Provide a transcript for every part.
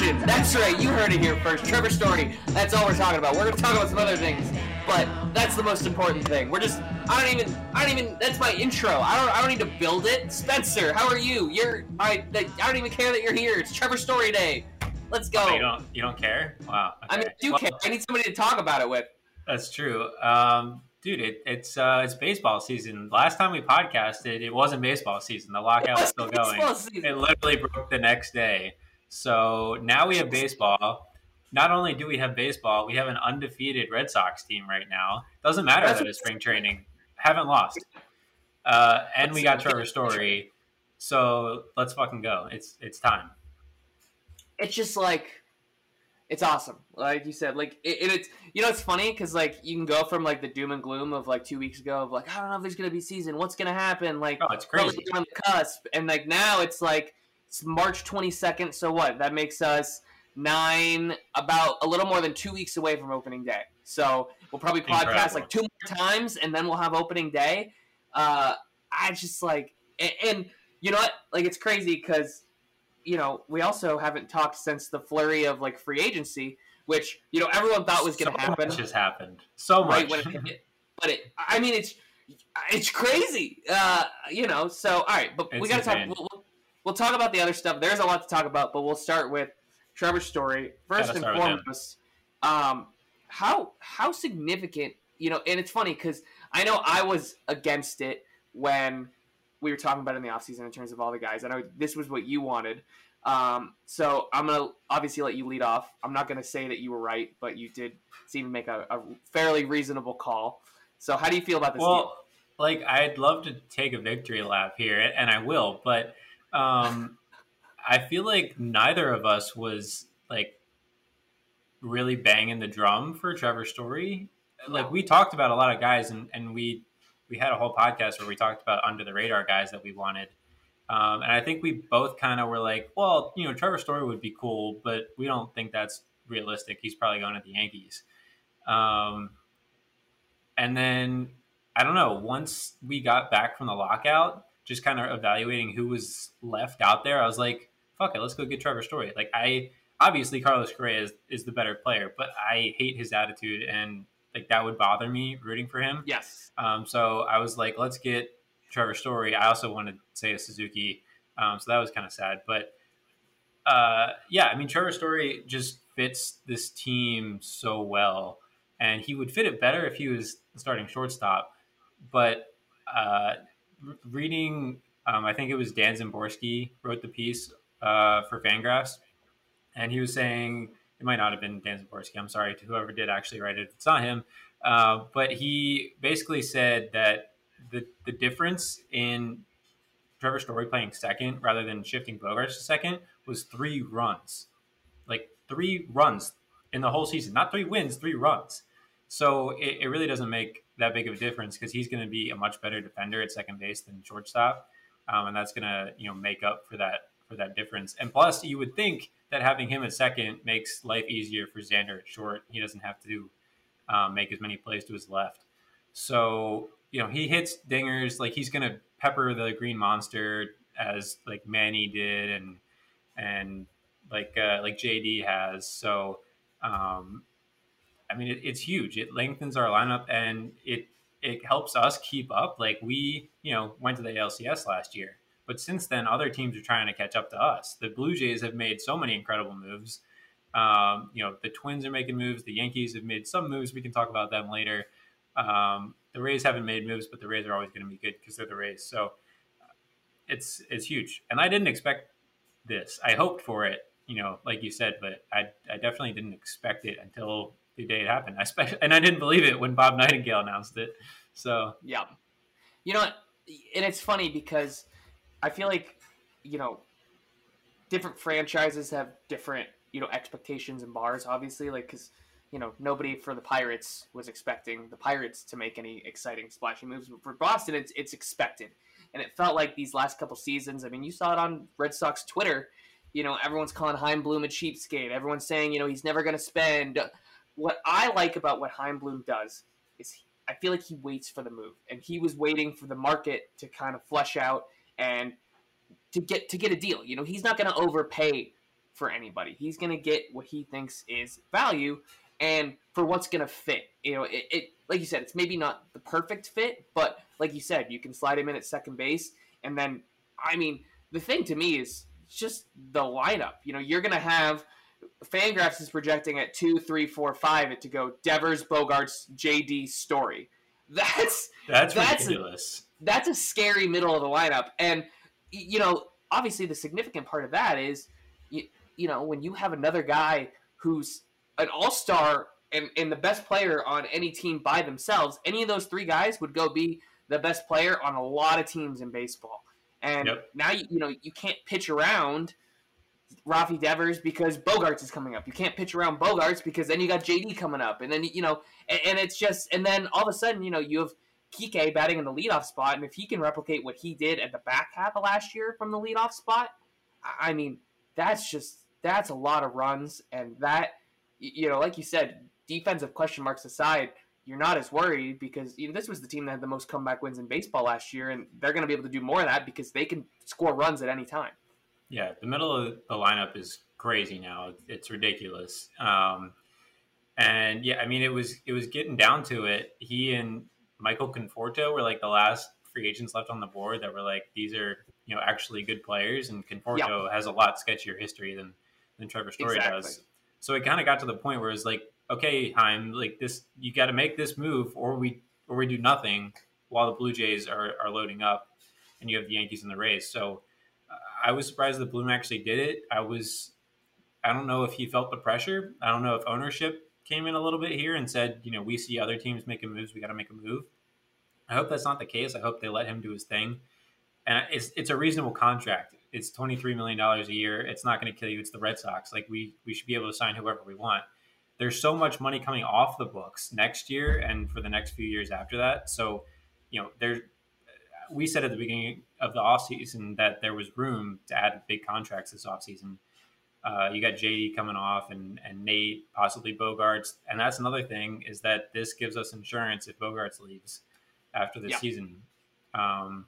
repeat. Trevor Story edition. That's right. You heard it here first. Trevor Story. That's all we're talking about. We're gonna talk about some other things, but that's the most important thing. We're just. I don't even. I don't even. That's my intro. I don't. I don't need to build it. Spencer, how are you? You're. I. I don't even care that you're here. It's Trevor Story Day. Let's go. Oh, you don't. You don't care? Wow. I mean. I do Well, care. I need somebody to talk about it with. That's true. Um, dude, it, it's uh, it's baseball season. Last time we podcasted, it wasn't baseball season. The lockout was still going. Season. It literally broke the next day. So now we have baseball. Not only do we have baseball, we have an undefeated Red Sox team right now. Doesn't matter that it's spring training. Haven't lost. Uh, and we got Trevor Story. So let's fucking go. It's it's time. it's just like it's awesome like you said like it, it- it's you know it's funny because like you can go from like the doom and gloom of like two weeks ago of like i don't know if there's gonna be season what's gonna happen like Oh, it's crazy. on the cusp and like now it's like it's march 22nd so what that makes us nine about a little more than two weeks away from opening day so we'll probably podcast Incredible. like two more times and then we'll have opening day uh i just like and, and you know what like it's crazy because you know, we also haven't talked since the flurry of like free agency, which you know everyone thought was going so to happen much has happened. So right much. when it. But it, I mean, it's it's crazy, uh, you know. So all right, but we got to talk. We'll, we'll, talk about the other stuff. There's a lot to talk about, but we'll start with Trevor's story first and start with him. foremost. Um, how how significant, you know? And it's funny because I know I was against it when we were talking about it in the offseason in terms of all the guys. I know this was what you wanted. Um, so I'm gonna obviously let you lead off. I'm not gonna say that you were right, but you did seem to make a, a fairly reasonable call. So how do you feel about this deal? Well, like I'd love to take a victory lap here, and I will, but um, I feel like neither of us was like really banging the drum for Trevor Story. Like we talked about a lot of guys, and, and we we had a whole podcast where we talked about under the radar guys that we wanted. Um, and I think we both kind of were like, well, you know, Trevor Story would be cool, but we don't think that's realistic. He's probably going to the Yankees. Um, and then I don't know. Once we got back from the lockout, just kind of evaluating who was left out there, I was like, "Fuck it, let's go get Trevor Story." Like I obviously Carlos Correa is, is the better player, but I hate his attitude, and like that would bother me rooting for him. yes, Um, so I was like, let's get Trevor Story. I also wanted to say a Suzuki, um, so that was kind of sad. But uh, yeah, I mean, Trevor Story just fits this team so well, and he would fit it better if he was starting shortstop. But uh, reading, um, I think it was Dan Szymborski wrote the piece uh, for Fangraphs, and he was saying it might not have been Dan Szymborski. I'm sorry to whoever did actually write it. It's not him. Uh, but he basically said that the the difference in Trevor Story playing second rather than shifting Bogaerts to second was three runs, like three runs in the whole season, not three wins, three runs. So it, it really doesn't make that big of a difference because he's going to be a much better defender at second base than shortstop, um, and that's going to you know make up for that for that difference. And plus, you would think that having him at second makes life easier for Xander at short. He doesn't have to um, make as many plays to his left. So you know he hits dingers like he's going to pepper the green monster as like Manny did and and like uh, like JD has. So um, I mean it, it's huge. It lengthens our lineup and it it helps us keep up. Like we you know went to the ALCS last year. But since then, other teams are trying to catch up to us. The Blue Jays have made so many incredible moves. Um, you know, the Twins are making moves. The Yankees have made some moves. We can talk about them later. Um, the Rays haven't made moves, but the Rays are always going to be good because they're the Rays. So it's it's huge, and I didn't expect this. I hoped for it, you know, like you said, but I I definitely didn't expect it until the day it happened. I spe- and I didn't believe it when Bob Nightingale announced it. So yeah. You know? And it's funny because I feel like you know different franchises have different you know expectations and bars. Obviously, like because you know nobody for the Pirates was expecting the Pirates to make any exciting splashy moves. But for Boston, it's it's expected, and it felt like these last couple seasons. I mean, you saw it on Red Sox Twitter. You know, everyone's calling Chaim Bloom a cheapskate. Everyone's saying you know he's never going to spend. What I like about what Chaim Bloom does is I feel like he waits for the move, and he was waiting for the market to kind of flush out and to get to get a deal. You know, he's not going to overpay for anybody. He's going to get what he thinks is value and for what's going to fit. You know, it, it like you said, it's maybe not the perfect fit, but like you said, you can slide him in at second base, and then I mean, the thing to me is just the lineup. You know, you're going to have Fangraphs is projecting at two, three, four, five it to go Devers, Bogaerts, JD, Story. That's that's, that's ridiculous. A, that's a scary middle of the lineup, and you know, obviously, the significant part of that is, you, you know, when you have another guy who's an all star and, and the best player on any team by themselves, any of those three guys would go be the best player on a lot of teams in baseball. And yep. now you, you know you can't pitch around Rafi Devers because Bogaerts is coming up. You can't pitch around Bogaerts because then you got JD coming up, and then you know, and, and it's just, and then all of a sudden, you know, you have Kike batting in the leadoff spot, and if he can replicate what he did at the back half of last year from the leadoff spot, I mean, that's just that's a lot of runs, and that you know, like you said, defensive question marks aside, you're not as worried because you know this was the team that had the most comeback wins in baseball last year, and they're going to be able to do more of that because they can score runs at any time. Yeah, the middle of the lineup is crazy now. It's ridiculous. Um, and yeah, I mean, it was it was getting down to it. He and Michael Conforto were like the last free agents left on the board that were like these are you know actually good players, and Conforto has a lot sketchier history than than Trevor Story exactly. does. So it kind of got to the point where it's like okay, Chaim, like this, you got to make this move, or we or we do nothing while the Blue Jays are, are loading up, and you have the Yankees and the Rays. So I was surprised that Bloom actually did it. I was, I don't know if he felt the pressure. I don't know if ownership came in a little bit here and said, you know, we see other teams making moves, we got to make a move. I hope that's not the case. I hope they let him do his thing. And it's it's a reasonable contract. It's twenty three million dollars a year. It's not going to kill you. It's the Red Sox. Like we we should be able to sign whoever we want there's so much money coming off the books next year and for the next few years after that. So, you know, there we said at the beginning of the offseason that there was room to add big contracts this offseason. Uh, you got JD coming off and, and Nate, possibly Bogaerts. And that's another thing is that this gives us insurance if Bogaerts leaves after the yeah. season. Um,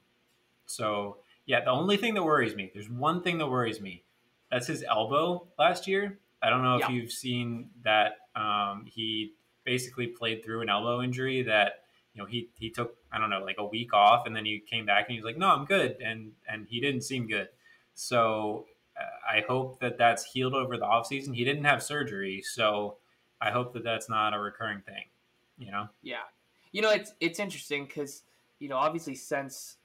so, yeah, the only thing that worries me, there's one thing that worries me. That's his elbow last year. I don't know if yeah. you've seen that um, he basically played through an elbow injury that you know he he took I don't know like a week off and then he came back and he was like no I'm good and and he didn't seem good. So uh, I hope that that's healed over the off season. He didn't have surgery, so I hope that that's not a recurring thing. You know? Yeah. You know it's it's interesting because you know obviously since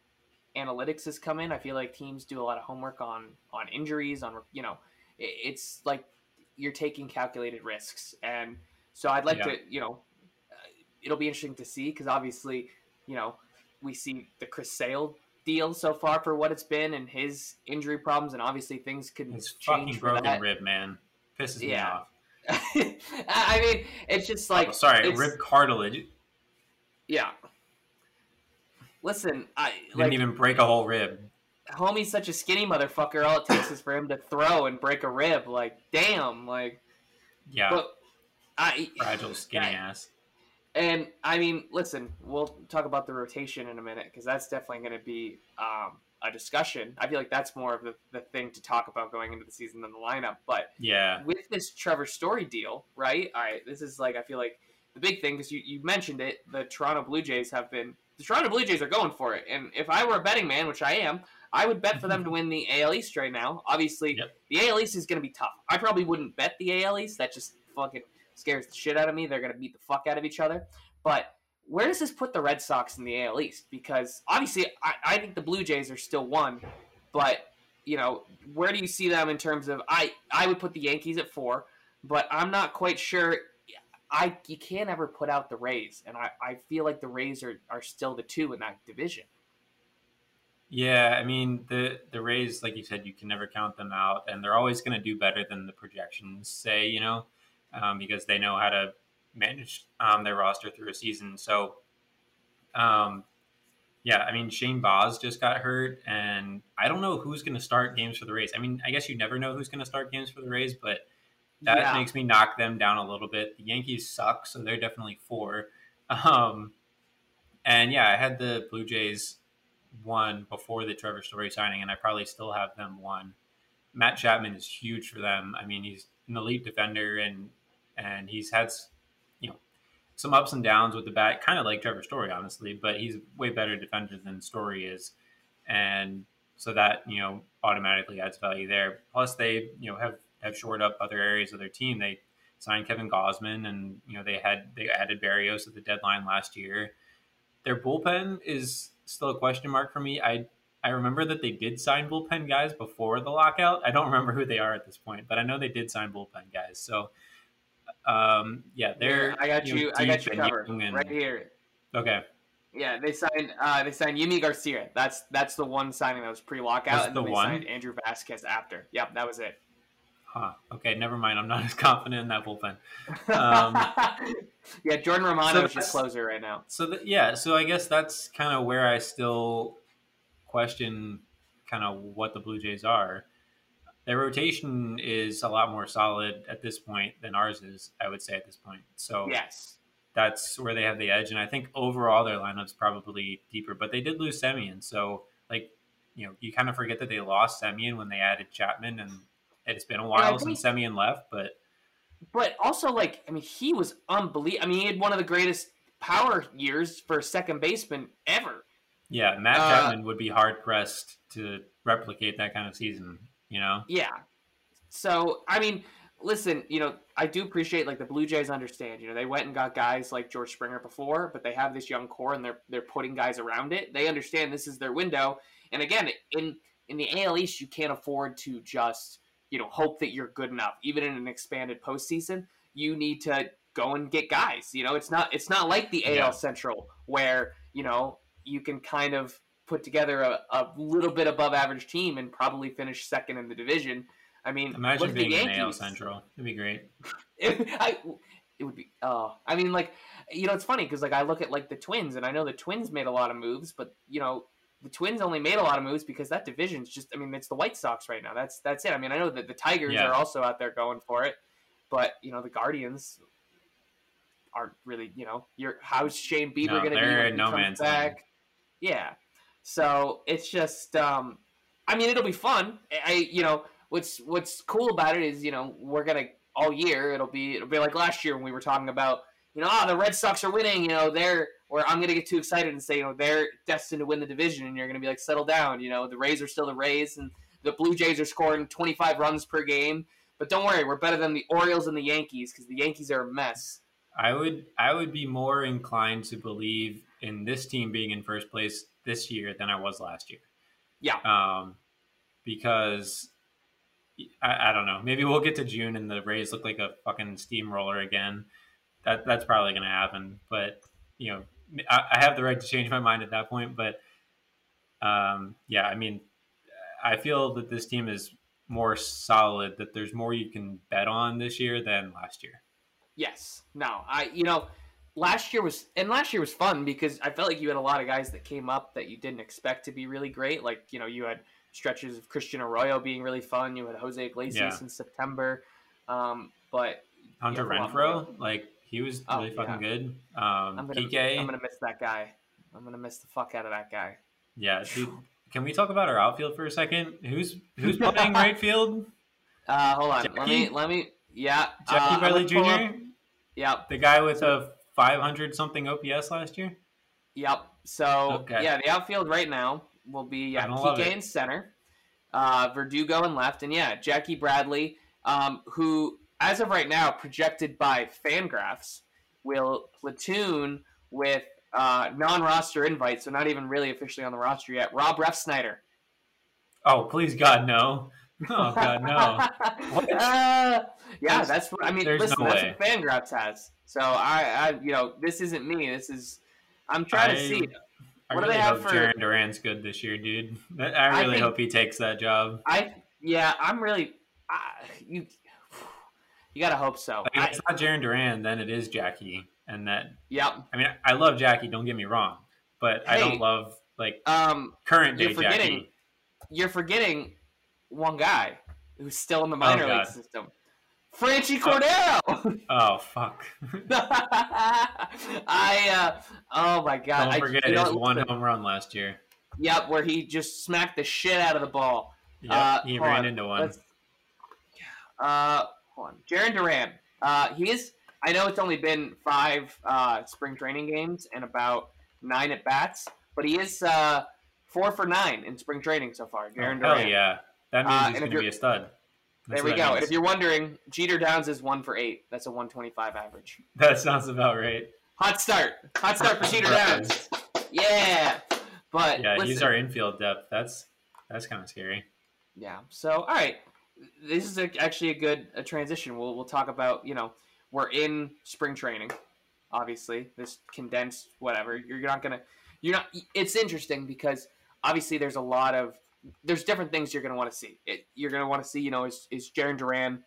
analytics has come in, I feel like teams do a lot of homework on on injuries on you know it's like you're taking calculated risks, and so I'd like yeah. to, you know, it'll be interesting to see because obviously, you know, we see the Chris Sale deal so far for what it's been and his injury problems, and obviously things could his change. Fucking broken that. rib, man, pisses yeah. me off. I mean, it's just like oh, sorry, rib cartilage. Yeah. Listen, I didn't like, even break a whole rib homie's such a skinny motherfucker. All it takes is for him to throw and break a rib. Like, damn, like, yeah. But I fragile skinny I, ass. And I mean, listen, we'll talk about the rotation in a minute because that's definitely going to be um, a discussion. I feel like that's more of the, the thing to talk about going into the season than the lineup. But yeah, with this Trevor Story deal, right? All right, this is like I feel like the big thing because you, you mentioned it. The Toronto Blue Jays have been the Toronto Blue Jays are going for it, and if I were a betting man, which I am, I would bet for them to win the AL East right now. Obviously, yep. the AL East is going to be tough. I probably wouldn't bet the AL East. That just fucking scares the shit out of me. They're going to beat the fuck out of each other. But where does this put the Red Sox in the AL East? Because obviously, I, I think the Blue Jays are still one, but you know, where do you see them in terms of? I I would put the Yankees at four, but I'm not quite sure. I you can't ever put out the Rays, and I, I feel like the Rays are, are still the two in that division. Yeah, I mean the the Rays, like you said, you can never count them out, and they're always going to do better than the projections say. You know, um, because they know how to manage um, their roster through a season. So, um, yeah, I mean Shane Baz just got hurt, and I don't know who's going to start games for the Rays. I mean, I guess you never know who's going to start games for the Rays, but that yeah. makes me knock them down a little bit. The Yankees suck, so they're definitely four. Um, and yeah, I had the Blue Jays one before the Trevor Story signing, and I probably still have them one. Matt Chapman is huge for them. I mean, he's an elite defender, and and he's had you know some ups and downs with the bat, kind of like Trevor Story, honestly. But he's way better defender than Story is, and so that you know automatically adds value there. Plus, they you know have have shored up other areas of their team. They signed Kevin Gausman, and you know they had they added Berrios at the deadline last year. Their bullpen is still a question mark for me. I I remember that they did sign bullpen guys before the lockout. I don't remember who they are at this point, but I know they did sign bullpen guys. So, um, yeah, they're. I got you. you know, I got you covered and- right here. Okay, Yeah, they signed. Uh, they signed Yimi Garcia. That's that's the one signing that was pre-lockout, That's and the they one? signed Andrew Vasquez after. Yep, that was it. huh? Okay, never mind. I'm not as confident in that bullpen. Um, yeah, Jordan so Romano is that's- just closer right now. So th- yeah, so I guess that's kind of where I still question kind of what the Blue Jays are. Their rotation is a lot more solid at this point than ours is. I would say at this point. So Yes. that's where they have the edge, and I think overall their lineup's probably deeper. But they did lose Semien, so like you know you kind of forget that they lost Semien when they added Chapman, and it's been a while since Semien left, but. But also, like, I mean, he was unbelievable. I mean, he had one of the greatest power years for a second baseman ever. Yeah, Matt Uh, Chapman would be hard pressed to replicate that kind of season. You know, Yeah. So, I mean, listen, you know, I do appreciate like the Blue Jays understand. You know, they went and got guys like George Springer before, but they have this young core and they're they're putting guys around it. They understand this is their window. And again, in in the AL East, you can't afford to just you know hope that you're good enough. Even in an expanded postseason, you need to go and get guys. You know, it's not it's not like the AL Central where you know you can kind of put together a, a little bit above average team and probably finish second in the division. I mean, imagine being the in AL Yankees. Central. It'd be great. It, I, it would be. Oh, I mean, like, you know, it's funny because like I look at like the Twins, and I know the Twins made a lot of moves, but you know, the Twins only made a lot of moves because that division's just. I mean, it's the White Sox right now. That's that's it. I mean, I know that the Tigers Yeah. are also out there going for it, but you know, the Guardians aren't really. You know, your how's Shane Bieber No, going to be when no comes man's land. back? Yeah. So it's just. um I mean, it'll be fun. I, you know, what's what's cool about it is, you know, we're gonna all year. It'll be it'll be like last year when we were talking about, you know, ah, the Red Sox are winning. You know, they're or I'm gonna get too excited and say, you know, they're destined to win the division, and you're gonna be like, settle down. You know, the Rays are still the Rays, and the Blue Jays are scoring 25 runs per game. But don't worry, we're better than the Orioles and the Yankees because the Yankees are a mess. I would I would be more inclined to believe in this team being in first place this year than I was last year. Yeah. Um, because I, I don't know. Maybe we'll get to June and the Rays look like a fucking steamroller again. That that's probably going to happen. But you know, I, I have the right to change my mind at that point. But um, yeah, I mean, I feel that this team is more solid. That there's more you can bet on this year than last year. Yes. No, I you know, last year was and last year was fun because I felt like you had a lot of guys that came up that you didn't expect to be really great. Like, you know, you had stretches of Christian Arroyo being really fun. You had Jose Iglesias Yeah. in September. Um, but Hunter Yeah, Renfroe, like he was Oh, really fucking yeah. good. Um, I'm gonna Kike, I'm gonna miss that guy. I'm gonna miss the fuck out of that guy. yeah, dude. Can we talk about our outfield for a second? Who's who's playing right field? Uh, hold on. Let me let me yeah. Jackie uh, Bradley Jr. up- Yep. The guy with a 500 something OPS last year. Yep. So Okay. yeah, the outfield right now will be yeah, Kike in center, uh, Verdugo in left, and yeah, Jackie Bradley, um, who as of right now projected by Fangraphs will platoon with uh, non-roster invite, so not even really officially on the roster yet. Rob Refsnyder. Oh, please God, no! Oh God, no! What? Uh, yeah, There's- that's what I mean. Listen, no that's way. what Fangraphs has. So I, I, you know, this isn't me. This is I'm trying to see. I What do really they have hope for- Jarren Duran's good this year, dude. I I really think- hope he takes that job. I yeah, I'm really I you you gotta hope so. Like, I, if it's not Jarren Duran, then it is Jackie, and that yep. I mean, I love Jackie. Don't get me wrong, but I don't love like Um, current day you're forgetting Jackie. you're forgetting one guy who's still in the minor league God. system. Franchy Cordero. Oh fuck! I uh, oh my god! Don't forget know his what, one home run last year. Yep, where he just smacked the shit out of the ball. Yeah, Uh, he ran on. into one. Let's- Uh, hold on. Jarren Duran. Uh, he is. I know it's only been five uh, spring training games and about nine at bats, but he is uh, four for nine in spring training so far. Jarren Hell Duran. yeah, that means Uh, he's going to be a stud. That's There we go. if you're wondering, Jeter Downs is one for eight. That's a 125 average. That sounds about right. Hot start. Hot start for Jeter Downs. Yeah. But Yeah, he's listen, our infield depth. That's that's kind of scary. Yeah. So, all right, this is a, actually a good a transition. We'll we'll talk about you know we're in spring training, obviously this condensed whatever. You're not gonna you're not. It's interesting because obviously there's a lot of there's different things you're gonna want to see. It, you're gonna want to see you know is is Jarren Duran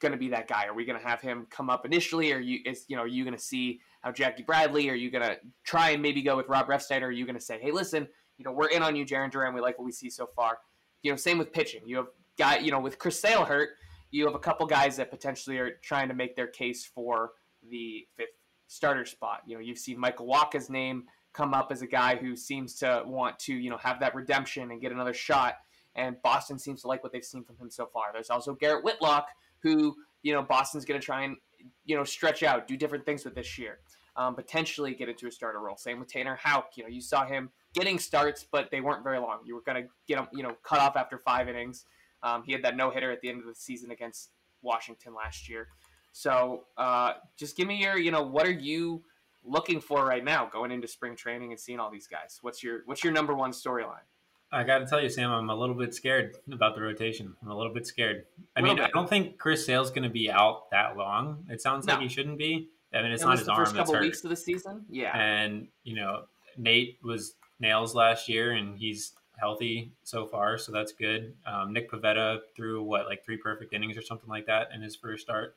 going to be that guy? Are we going to have him come up initially? Or you is you know are you going to see how Jackie Bradley? Are you going to try and maybe go with Rob Refsnyder? Are you going to say, hey, listen, you know we're in on you, Jaron Duran. We like what we see so far. You know, same with pitching. You have guy, you know, with Chris Sale hurt, you have a couple guys that potentially are trying to make their case for the fifth starter spot. You know, you've seen Michael Wacha's name come up as a guy who seems to want to, you know, have that redemption and get another shot. And Boston seems to like what they've seen from him so far. There's also Garrett Whitlock, who, you know, Boston's going to try and, you know, stretch out, do different things with this year. Um, potentially get into a starter role. Same with Tanner Houck. You know, you saw him getting starts, but they weren't very long. You were going to get him, you know, cut off after five innings. Um, he had that no hitter at the end of the season against Washington last year. So uh, just give me your, you know, what are you looking for right now going into spring training and seeing all these guys? What's your what's your number one storyline? I got to tell you, Sam, I'm a little bit scared about the rotation. I'm a little bit scared. I mean, I don't think Chris Sale's going to be out that long. It sounds like he shouldn't be. I mean, it's At not his the arm first couple hurt. weeks of the season. Yeah, And you know, Nate was nails last year, and he's healthy so far, so that's good. Um, Nick Pivetta threw what like three perfect innings or something like that in his first start,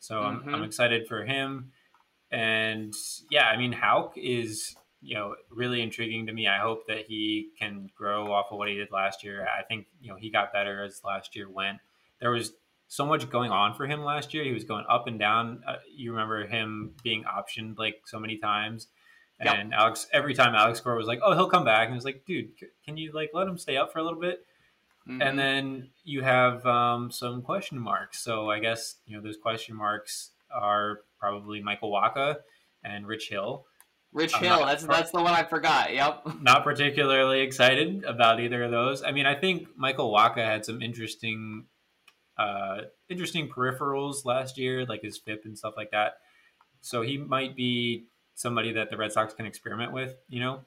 so I'm, Mhm. I'm excited for him. And yeah, I mean, Houck is you know really intriguing to me. I hope that he can grow off of what he did last year. I think you know he got better as last year went. There was so much going on for him last year. He was going up and down. Uh, you remember him being optioned like so many times. Yep. And Alex, every time Alex Cora was like, "Oh, he'll come back," and I was like, "Dude, c- can you like let him stay up for a little bit?" Mhm. And then you have um, some question marks. So I guess you know those question marks are probably Michael Wacha and Rich Hill. Rich I'm Hill, not- that's that's the one I forgot. Yep. Not particularly excited about either of those. I mean, I think Michael Wacha had some interesting, uh, interesting peripherals last year, like his FIP and stuff like that. So he might be somebody that the Red Sox can experiment with, you know.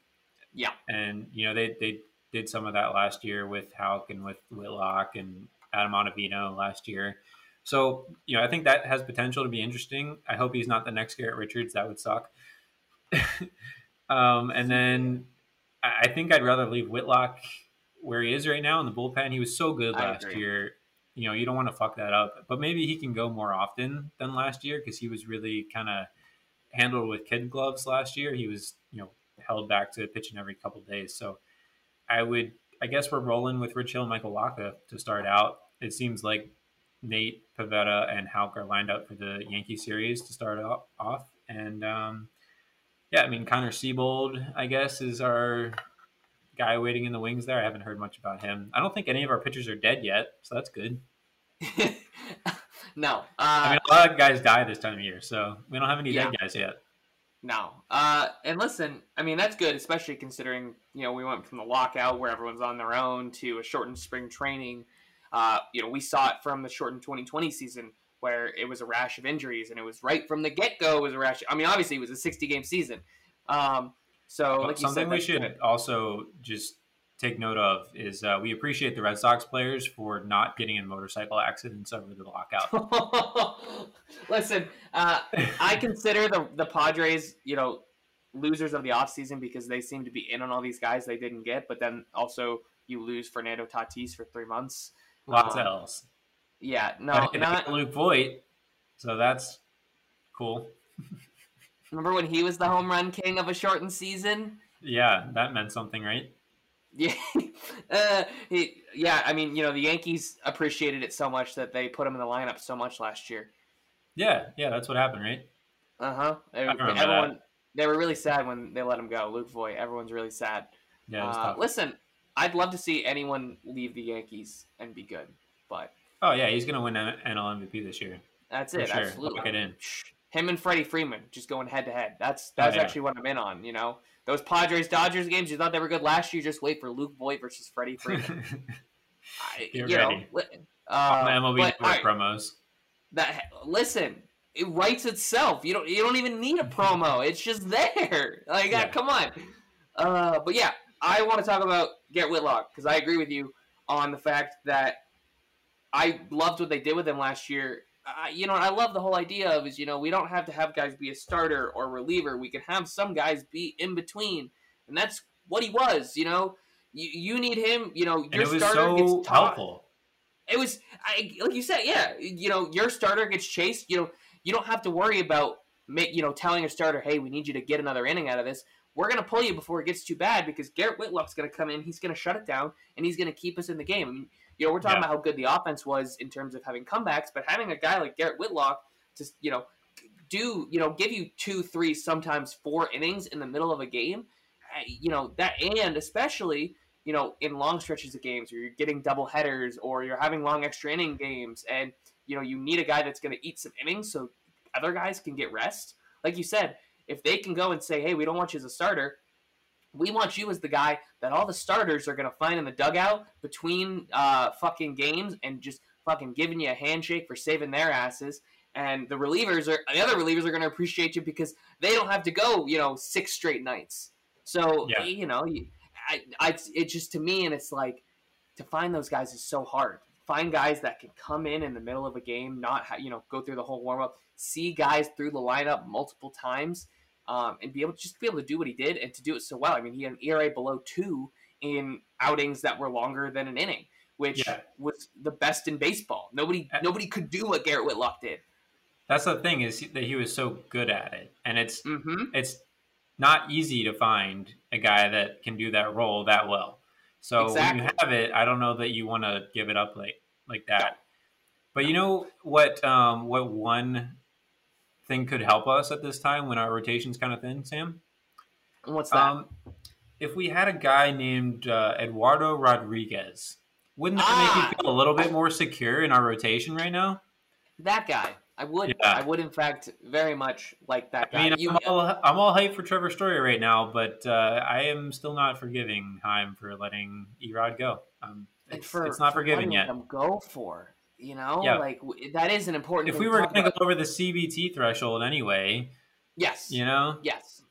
Yeah. And you know they they did some of that last year with Houck and with Whitlock and Adam Ottavino last year. So you know I think that has potential to be interesting. I hope he's not the next Garrett Richards. That would suck. um, and then I think I'd rather leave Whitlock where he is right now in the bullpen. He was so good last year. You know, you don't want to fuck that up. But maybe he can go more often than last year because he was really kind of handled with kid gloves last year. He was, you know, held back to pitching every couple days. So I would, I guess we're rolling with Rich Hill and Michael Wacha to start out. It seems like Nate Pivetta and Houck are lined up for the Yankee series to start off. And um, yeah, I mean, Connor Seabold, I guess, is our guy waiting in the wings there. I haven't heard much about him. I don't think any of our pitchers are dead yet, so that's good. no. I Uh, mean, a lot of guys die this time of year, so we don't have any Yeah. dead guys yet. No. Uh, and listen, I mean, that's good, especially considering, you know, we went from the lockout where everyone's on their own to a shortened spring training. Uh, you know, we saw it from the shortened 2020 season where it was a rash of injuries and it was right from the get go, it was a rash. I mean, obviously, it was a 60 game season. Um, so, like you Something said, we should also just take note of is uh, we appreciate the Red Sox players for not getting in motorcycle accidents over the lockout. Listen, uh, I consider the the Padres, you know, losers of the offseason because they seem to be in on all these guys they didn't get, but then also you lose Fernando Tatis for three months. Lots Um, L's. Yeah, no, not Luke Voit, so that's cool. remember when he was the home run king of a shortened season? Yeah, that meant something, right? Yeah, uh, he, yeah. I mean, you know, the Yankees appreciated it so much that they put him in the lineup so much last year. Yeah, yeah, that's what happened, right? Uh huh. Everyone, they were really sad when they let him go. Luke Voit. Everyone's really sad. Yeah, Uh, listen, I'd love to see anyone leave the Yankees and be good, but oh yeah, he's gonna win NL MVP this year. that's it. sure. Absolutely. Lock it in. Him and Freddie Freeman just going head to head. That's Oh, that's yeah. actually what I'm in on. You know, those Padres Dodgers games. You thought they were good last year. Just wait for Luke Voit versus Freddie Freeman. I, Get you ready. know, uh, MLB but, promos. that listen, it writes itself. You don't you don't even need a promo. It's just there. Like, uh, Yeah. come on. Uh, but yeah, I want to talk about Garrett Whitlock because I agree with you on the fact that I loved what they did with him last year. Uh, you know, I love the whole idea of is you know we don't have to have guys be a starter or reliever. We can have some guys be in between, and that's what he was. You know, you, you need him. You know, your it was starter so gets taught helpful. it was I, like you said, yeah. You know, your starter gets chased. You know, you don't have to worry about you know telling your starter, "Hey, we need you to get another inning out of this." We're gonna pull you before it gets too bad because Garrett Whitlock's gonna come in. He's gonna shut it down and he's gonna keep us in the game. I mean, you know, we're talking Yeah. about how good the offense was in terms of having comebacks, but having a guy like Garrett Whitlock to you know do you know give you two, three, sometimes four innings in the middle of a game, you know that, and especially you know, in long stretches of games, where you're getting double headers, or you're having long extra inning games, and you know you need a guy that's going to eat some innings so other guys can get rest. Like you said, if they can go and say, "Hey, we don't want you as a starter," we want you as the guy that all the starters are going to find in the dugout between uh, fucking games and just fucking giving you a handshake for saving their asses. And the relievers are the other relievers are going to appreciate you because they don't have to go, you know, six straight nights. So Yeah. you know, I, I, it just to me, and it's like to find those guys is so hard. Find guys that can come in in the middle of a game, not you know go through the whole warm up, see guys through the lineup multiple times, um, and be able to just be able to do what he did and to do it so well. I mean, he had an ERA below two in outings that were longer than an inning, which Yeah. was the best in baseball. Nobody nobody could do what Garrett Whitlock did. That's the thing is that he was so good at it, and it's Mm-hmm. it's not easy to find a guy that can do that role that well. So when you have it, I don't know that you want to give it up like like that. But you know what? Um, what one thing could help us at this time when our rotation's kind of thin, Sam? What's that? Um, if we had a guy named uh, Eduardo Rodriguez, wouldn't that Ah! make you feel a little bit more secure in our rotation right now? that guy. I would. Yeah. I would, in fact, very much like that guy. I mean, You- I'm all, I'm all hyped for Trevor Story right now, but uh, I am still not forgiving Chaim for letting Erod go. Um, it's, for, it's not for forgiven yet. Go for you know, Yeah. like w- that is an important. If we were going to go over the CBT threshold anyway, yes, you know, yes,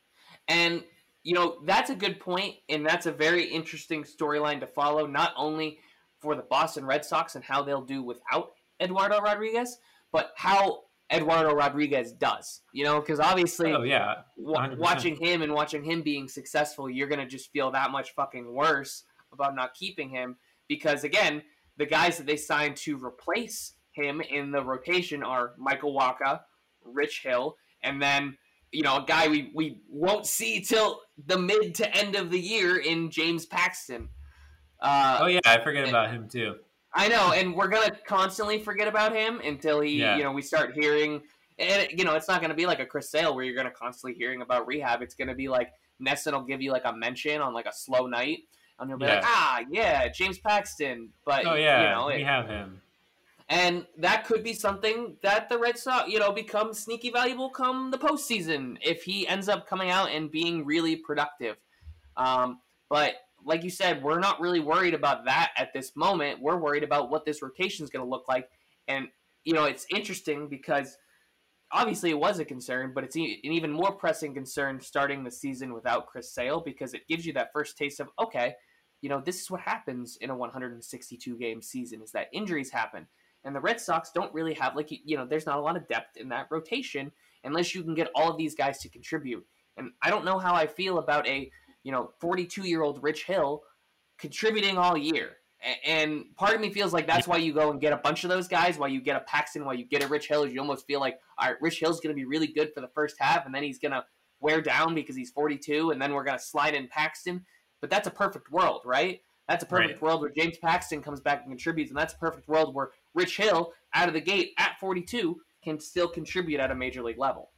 and you know that's a good point, and that's a very interesting storyline to follow. Not only for the Boston Red Sox and how they'll do without Eduardo Rodriguez, but how Eduardo Rodriguez does. You know, because obviously, oh yeah, 100%. watching him and watching him being successful, you're gonna just feel that much fucking worse about not keeping him because again, the guys that they signed to replace him in the rotation are Michael Wacha, Rich Hill, and then you know a guy we we won't see till the mid to end of the year in James Paxton. Uh, oh yeah, I forget about him too. I know, and we're gonna constantly forget about him until he, Yeah. you know, we start hearing. And you know, it's not gonna be like a Chris Sale where you're gonna constantly hearing about rehab. It's gonna be like NESN will give you like a mention on like a slow night, and you'll be like, ah, yeah, James Paxton. But Oh yeah, you know, we it- have him. and that could be something that the Red Sox, you know, becomes sneaky valuable come the postseason if he ends up coming out and being really productive. Um, but like you said, we're not really worried about that at this moment. We're worried about what this rotation is going to look like. And, you know, it's interesting because obviously it was a concern, but it's an even more pressing concern starting the season without Chris Sale because it gives you that first taste of, okay, you know, this is what happens in a 162 game season is that injuries happen. And the Red Sox don't really have, like, you know, there's not a lot of depth in that rotation unless you can get all of these guys to contribute. And I don't know how I feel about a, you know, 42 year old Rich Hill contributing all year. And part of me feels like that's why you go and get a bunch of those guys, why you get a Paxton, why you get a Rich Hill, is you almost feel like, all right, Rich Hill's going to be really good for the first half, and then he's going to wear down because he's 42, and then we're going to slide in Paxton. But that's a perfect world, right? That's a perfect Right. world where James Paxton comes back and contributes, and that's a perfect world where Rich Hill, out of the gate at 42, can still contribute at a major league level.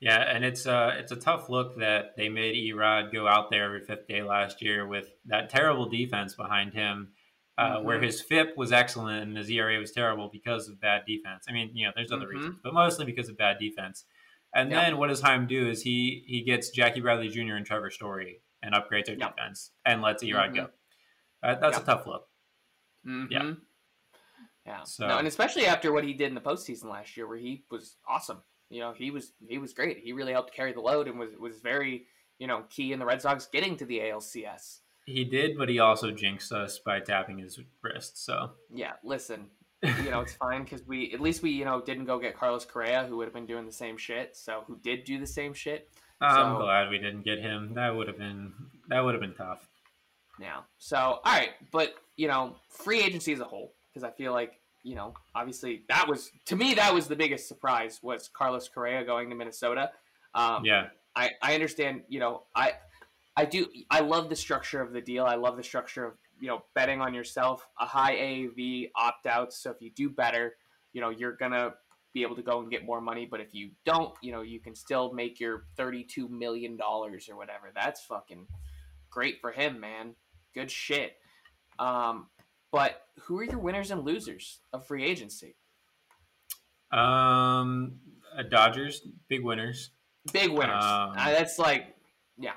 Yeah, and it's uh it's a tough look that they made Erod go out there every fifth day last year with that terrible defense behind him, uh, Mhm. where his FIP was excellent and his ERA was terrible because of bad defense. I mean, you know, there's other Mhm. reasons, but mostly because of bad defense. And Yep. then what does Chaim do? Is he he gets Jackie Bradley Jr. and Trevor Story and upgrades their Yep. defense and lets Erod Mhm. go. Uh, that's Yep. a tough look. Mhm. Yeah. Yeah. So- No, and especially after what he did in the postseason last year, where he was awesome. You know, he was he was great. He really helped carry the load and was was very you know key in the Red Sox getting to the ALCS. He did, but he also jinxed us by tapping his wrist. So Yeah. Listen, you know it's fine because we at least we you know didn't go get Carlos Correa, who would have been doing the same shit. So who did do the same shit. I'm So- glad we didn't get him. That would have been that would have been tough. now. So, all right, but you know, free agency as a whole, because I feel like you know, obviously that was to me that was the biggest surprise was Carlos Correa going to Minnesota. Um, Yeah, I I understand. You know, I I do I love the structure of the deal. I love the structure of you know betting on yourself, a high AAV opt out. So if you do better, you know you're gonna be able to go and get more money. But if you don't, you know you can still make your thirty two million dollars or whatever. That's fucking great for him, man. Good shit. Um, but who are your winners and losers of free agency? um, uh, Dodgers big winners. Big winners. Um, Uh, that's like, yeah,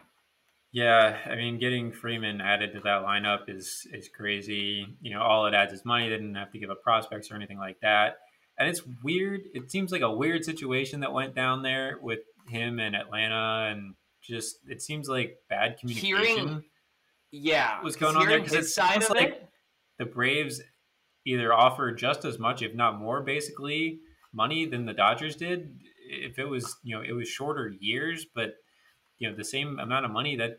Yeah, I mean, getting Freeman added to that lineup is is crazy. You know, all it adds is money. They didn't have to give up prospects or anything like that. And it's weird. It seems like a weird situation that went down there with him and Atlanta, and just it seems like bad communication. Hearing yeah. was going on there because it's side of like it. The Braves either offer just as much, if not more, basically money than the Dodgers did. If it was, you know, it was shorter years, but you know, the same amount of money. That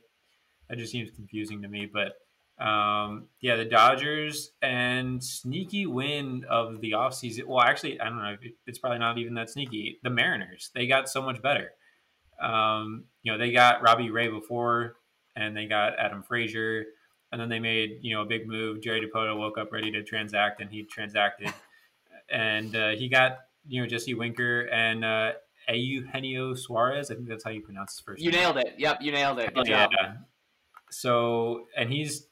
that just seems confusing to me. But um, yeah, the Dodgers and sneaky win of the offseason. Well, actually, I don't know. It's probably not even that sneaky. The Mariners, they got so much better. Um, you know, they got Robbie Ray before, and they got Adam Frazier, and then they made you know a big move. Jerry Dipoto woke up ready to transact, and he transacted, and uh, he got you know Jesse Winker and uh, Eugenio Suarez. I think that's how you pronounce his first. You name. nailed it. Yep, you nailed it. Good yeah. job. So, and he's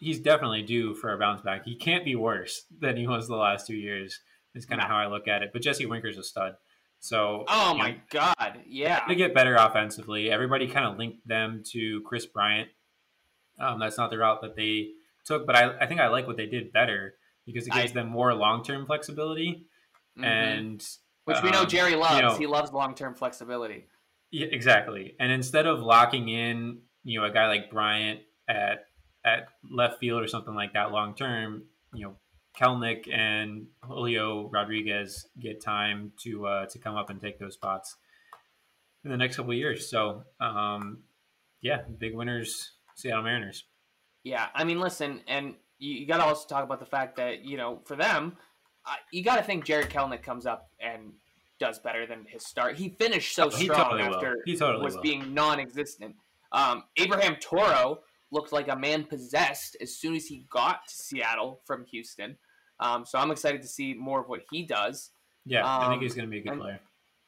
he's definitely due for a bounce back. He can't be worse than he was the last two years. Is kind of how I look at it. But Jesse Winker's a stud. So, Oh my know, god. Yeah. to get better offensively. Everybody kind of linked them to Kris Bryant. Um, that's not the route that they took, but I, I think I like what they did better because it I- gives them more long term flexibility. Mhm. And Which we know um, Jerry loves. you know, he loves long term flexibility. Yeah, exactly. And instead of locking in, you know, a guy like Bryant at at left field or something like that long term, you know, Kelenic and Julio Rodriguez get time to uh, to come up and take those spots in the next couple of years. So, um, yeah, big winners, Seattle Mariners. Yeah, I mean, listen, and you, you got to also talk about the fact that you know, for them, uh, you got to think Jarred Kelenic comes up and does better than his start. He finished so Oh, he strong totally will. after He totally was will. being non-existent. Um, Abraham Toro looked like a man possessed as soon as he got to Seattle from Houston. Um, so I'm excited to see more of what he does. Yeah, I think Um, he's going to be a good player.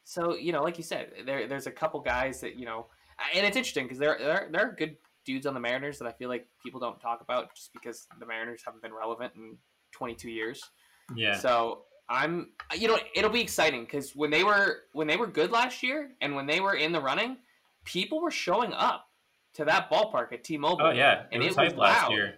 So you know, like you said, there there's a couple guys that you know, and it's interesting because there there there are good dudes on the Mariners that I feel like people don't talk about just because the Mariners haven't been relevant in 22 years. Yeah, So I'm, you know, it'll be exciting because when they were when they were good last year and when they were in the running, people were showing up to that ballpark at T-Mobile. oh yeah, it and was it was last loud. year.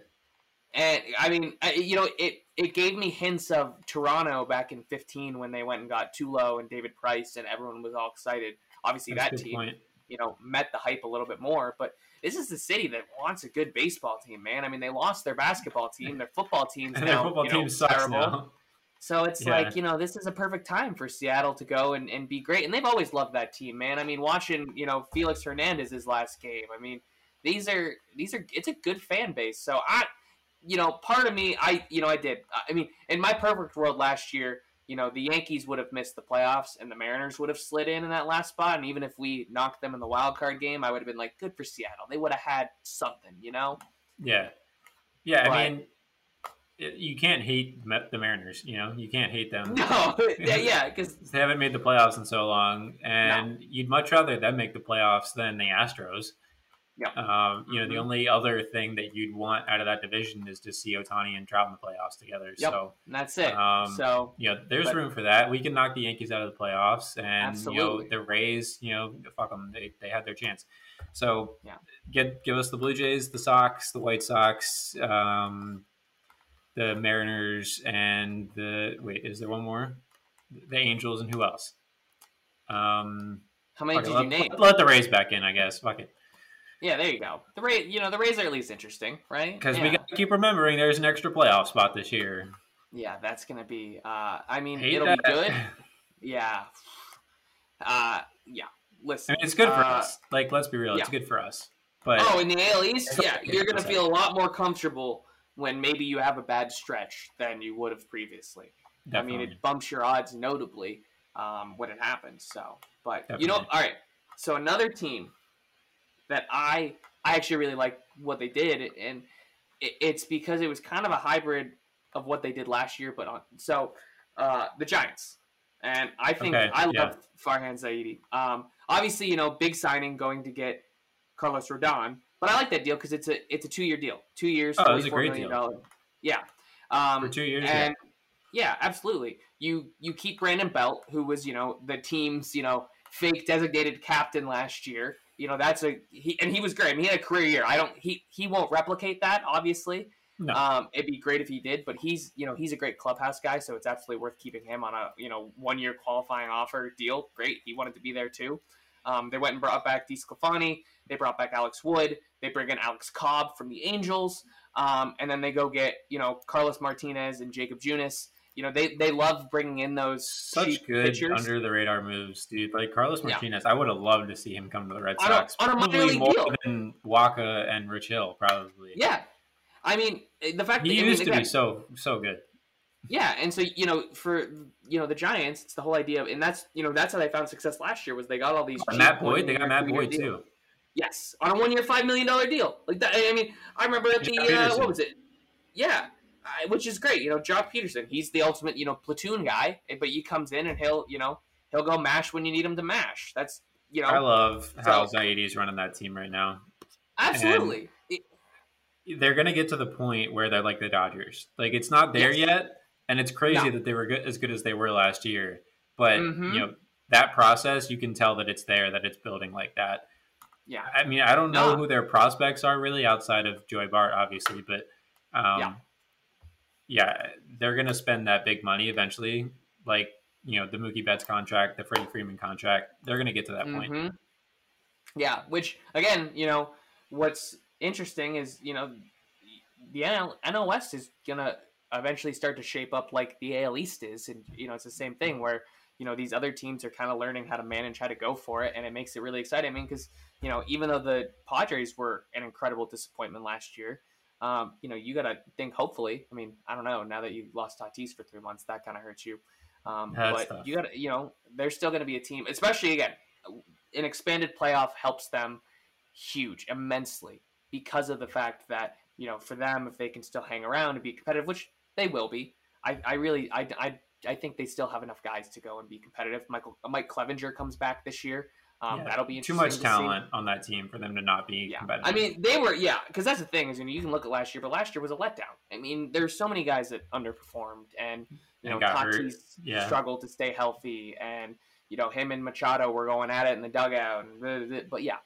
And I mean, I, you know, it it gave me hints of Toronto back in 15 when they went and got Tulo and David Price, and everyone was all excited. Obviously, That's that team, point. you know, met the hype a little bit more. But this is the city that wants a good baseball team, man. I mean, they lost their basketball team, their football team's And now, their football you know, team sucks terrible. now. So it's Yeah. like, you know, this is a perfect time for Seattle to go and, and be great. And they've always loved that team, man. I mean, watching, you know, Felix Hernandez's last game. I mean, these are these are it's a good fan base. So I you know, part of me I you know, I did. I mean, in my perfect world last year, you know, the Yankees would have missed the playoffs and the Mariners would have slid in in that last spot and even if we knocked them in the wild card game, I would have been like good for Seattle. They would have had something, you know? Yeah, yeah. I mean, you can't hate the Mariners. You know, you can't hate them. No, yeah, yeah, because they haven't made the playoffs in so long, and no. you'd much rather them make the playoffs than the Astros. Yeah. Um, you know, mm-hmm. the only other thing that you'd want out of that division is to see Ohtani and Trout in the playoffs together. Yep. So that's it. Um, so yeah, there's but, room for that. We can knock the Yankees out of the playoffs, and absolutely. you know the Rays. You know, fuck them. They they had their chance. So yeah, get give us the Blue Jays, the Sox, the White Sox, um, the Mariners, and the wait, is there one more? The Angels and who else? Um, How many did let, you name? Let, let the Rays back in, I guess. Fuck it. Yeah, there you go. The Rays, you know, the Rays are at least interesting, right? Because yeah. we got to keep remembering there's an extra playoff spot this year. Yeah, that's gonna be. Uh, I mean, Hate it'll that. be good. Yeah. Uh, yeah. Listen, I mean, it's good for uh, us. Like, let's be real, yeah. it's good for us. But oh, in the AL East, yeah, you're gonna feel a lot more comfortable when maybe you have a bad stretch than you would have previously. Definitely. I mean, it bumps your odds notably um, when it happens. So, but Definitely. you know, all right. So another team that I I actually really like what they did, and it, it's because it was kind of a hybrid of what they did last year. But on so uh, the Giants, and I think Okay, I love yeah. Farhan Zaidi. Um, obviously, you know, big signing going to get Carlos Rodon, but I like that deal because it's a it's a two year deal, two years, Oh, it was a $44 great million deal. dollar- Yeah, um, for two years, yeah. yeah, absolutely. You you keep Brandon Belt, who was you know the team's you know fake designated captain last year. You know that's a he and he was great. I mean, he had a career year. I don't he he won't replicate that obviously. No. Um, it'd be great if he did, but he's you know he's a great clubhouse guy, so it's absolutely worth keeping him on a you know one year qualifying offer deal. Great, he wanted to be there too. Um, they went and brought back DeSclafani. They brought back Alex Wood. They bring in Alex Cobb from the Angels, um, and then they go get you know Carlos Martinez and Jakob Junis. You know they they love bringing in those Such cheap good pitchers. under the radar moves, dude. Like Carlos Yeah. Martinez, I would have loved to see him come to the Red On a- Sox. on a probably more deal. than Wacha and Rich Hill, probably. Yeah, I mean the fact he that I mean, used to be so so good. Yeah, and so you know, for you know the Giants, it's the whole idea, of, and that's you know that's how they found success last year was they got all these. cheap Matt Boyd, they got Matt Boyd too. Yes, on a one-year, five million dollar deal. Like that. I mean, I remember at the uh, what was it? Yeah, I, which is great. You know, Joc Pederson, he's the ultimate you know platoon guy, eh, but he comes in and he'll you know he'll go mash when you need him to mash. That's you know I love how So- Zaidi is running that team right now. absolutely. They're gonna get to the point where they're like the Dodgers. Like it's not there Yes. yet, and it's crazy No. that they were good, as good as they were last year. But Mhm. you know that process, you can tell that it's there, that it's building like that. yeah, I mean, I don't know No. who their prospects are really outside of Joey Bart, obviously, but um, Yeah. Yeah, they're gonna spend that big money eventually. Like you know, the Mookie Betts contract, the Freddie Freeman contract, they're gonna get to that point. Mhm. Yeah, which again, you know, what's interesting is you know the NL, NL West is gonna eventually start to shape up like the AL East is, and you know it's the same thing where you know these other teams are kind of learning how to manage how to go for it, and it makes it really exciting. I mean, because you know even though the Padres were an incredible disappointment last year. Um, you know, you got to think. Hopefully, I mean, I don't know. Now that you lost Tatis for three months, that kind of hurts you. Um, but tough. you got to, you know, there's still going to be a team, especially again, an expanded playoff helps them huge, immensely, because of the fact that you know, for them, if they can still hang around and be competitive, which they will be, I, I really, I, I, I think they still have enough guys to go and be competitive. Michael, Mike Clevinger comes back this year. Um, Yeah, that'll be Too much to see. talent on that team for them to not be Yeah, competitive. I mean they were yeah, because that's the thing is you know you can look at last year, but last year was a letdown. I mean there's so many guys that underperformed, and you And know. Tatis Yeah. struggled to stay healthy, and you know him and Machado were going at it in the dugout, and blah, blah, blah. but yeah,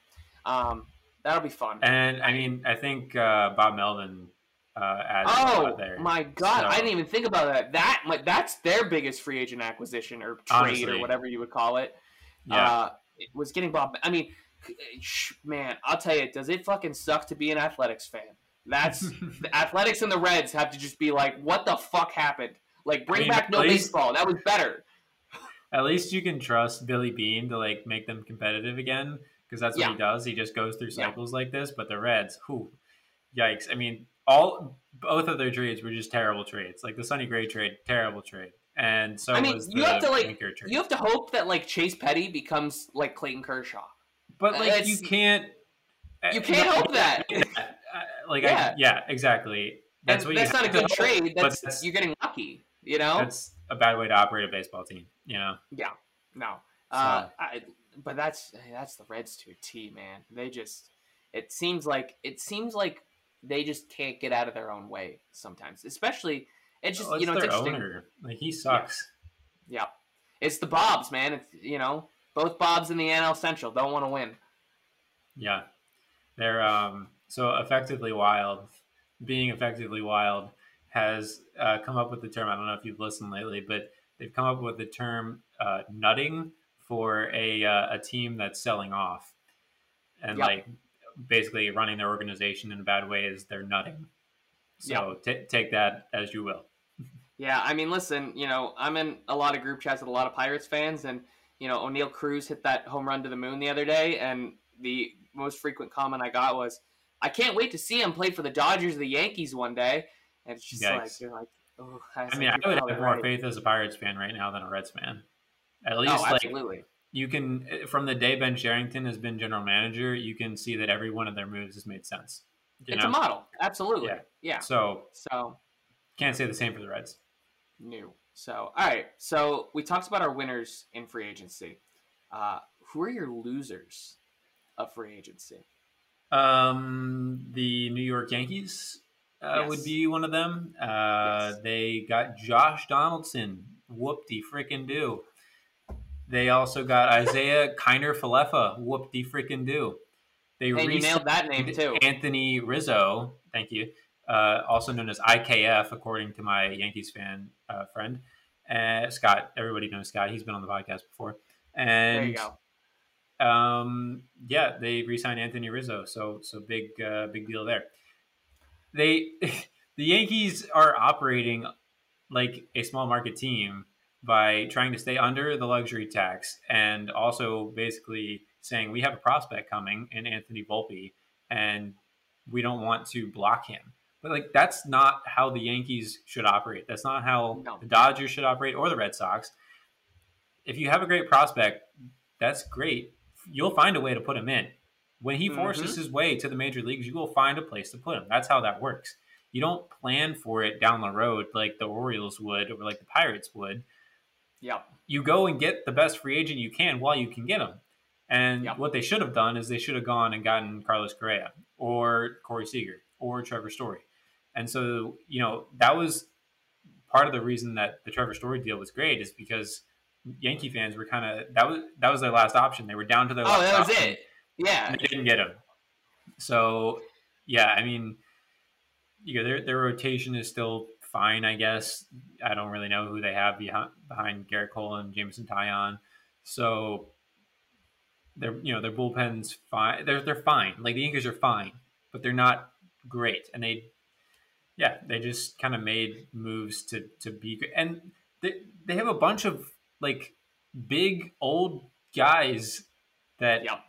um, that'll be fun. and I mean, I think uh, Bob Melvin uh, adds a Oh there. my god! I didn't even think about that. That like, that's their biggest free agent acquisition or trade Honestly. or whatever you would call it. Yeah. Uh, it was getting Bob. I mean, sh- man, I'll tell you, does it fucking suck to be an athletics fan? That's the athletics and the Reds have to just be like, what the fuck happened? Like, bring mean, back no least- baseball. That was better. At least you can trust Billy Beane to like make them competitive again because that's what Yeah. he does. He just goes through Yeah. cycles like this. But the Reds, who, yikes! I mean, all both of their trades were just terrible trades. Like the Sonny Gray trade, terrible trade, and so I mean, you have to, like- trade. You have to hope that like Chase Petty becomes like Clayton Kershaw. but like you can't. You can't hope that. Uh, like Yeah. I, yeah, exactly. That's, what that's not a good hope, trade. That's, that's you're getting lucky. You know. That's a bad way to operate a baseball team. You know. Yeah, no. Uh, I, but that's that's the Reds to a T, man. They just it seems like it seems like they just can't get out of their own way sometimes. Especially it's just Well, you know it's it's their interesting. owner. Like he sucks. Yeah, it's the Bobs, man. It's you know both Bobs in the NL Central don't want to win. Yeah. They're um so effectively wild. Being effectively wild has uh, come up with the term. I don't know if you've listened lately, but they've come up with the term uh, nutting for a uh, a team that's selling off, and Yep. like basically running their organization in a bad way is they're nutting. So ta take that as you will. Yeah, I mean, listen, you know, I'm in a lot of group chats with a lot of Pirates fans, and you know, Oneil Cruz hit that home run to the moon the other day, and the most frequent comment I got was, "I can't wait to see him play for the Dodgers or the Yankees one day." And it's just like you're like, oh, I mean, I would have more faith as a Pirates fan right now than a Reds fan. At oh, least, Oh, like absolutely. You can from the day Ben Cherington has been general manager, you can see that every one of their moves has made sense. It's know? a model, absolutely. Yeah. Yeah. So So can't say the same for the Reds. new. So all right. So we talked about our winners in free agency. Uh, who are your losers of free agency? Um, the New York Yankees uh, Yes. would be one of them. Uh, Yes. They got Josh Donaldson. Whoop de frickin' do. They also got Isaiah Kiner Falefa. Whoop de frickin' do. They And you nailed that name too. Anthony Rizzo, thank you, uh, also known as IKF, according to my Yankees fan uh, friend uh, Scott. Everybody knows Scott; he's been on the podcast before. And There you go. um, yeah, they re-signed Anthony Rizzo, so so big uh, big deal there. They the Yankees are operating like a small market team by trying to stay under the luxury tax and also basically saying we have a prospect coming in Anthony Volpe and we don't want to block him. But like that's not how the Yankees should operate. That's not how No. the Dodgers should operate or the Red Sox. If you have a great prospect, that's great. You'll find a way to put him in. When he mm-hmm. forces his way to the major leagues, you will find a place to put him. That's how that works. You don't plan for it down the road like the Orioles would or like the Pirates would Yep. you go and get the best free agent you can while you can get him. And Yep. what they should have done is they should have gone and gotten Carlos Correa or Corey Seager or Trevor Story. And so, you know, that was part of the reason that the Trevor Story deal was great is because Yankee fans were kind of that was that was their last option. They were down to their Oh, last that was option, it. Yeah. they didn't get him. So, yeah, I mean, you know, their their rotation is still fine, I guess. I don't really know who they have behind behind Gerrit Cole and Jameson Taillon. So, their you know their bullpen's fine. They're they're fine. Like the Yankees are fine, but they're not great. And they, yeah, they just kind of made moves to to be good. And they they have a bunch of like big old guys that Yep.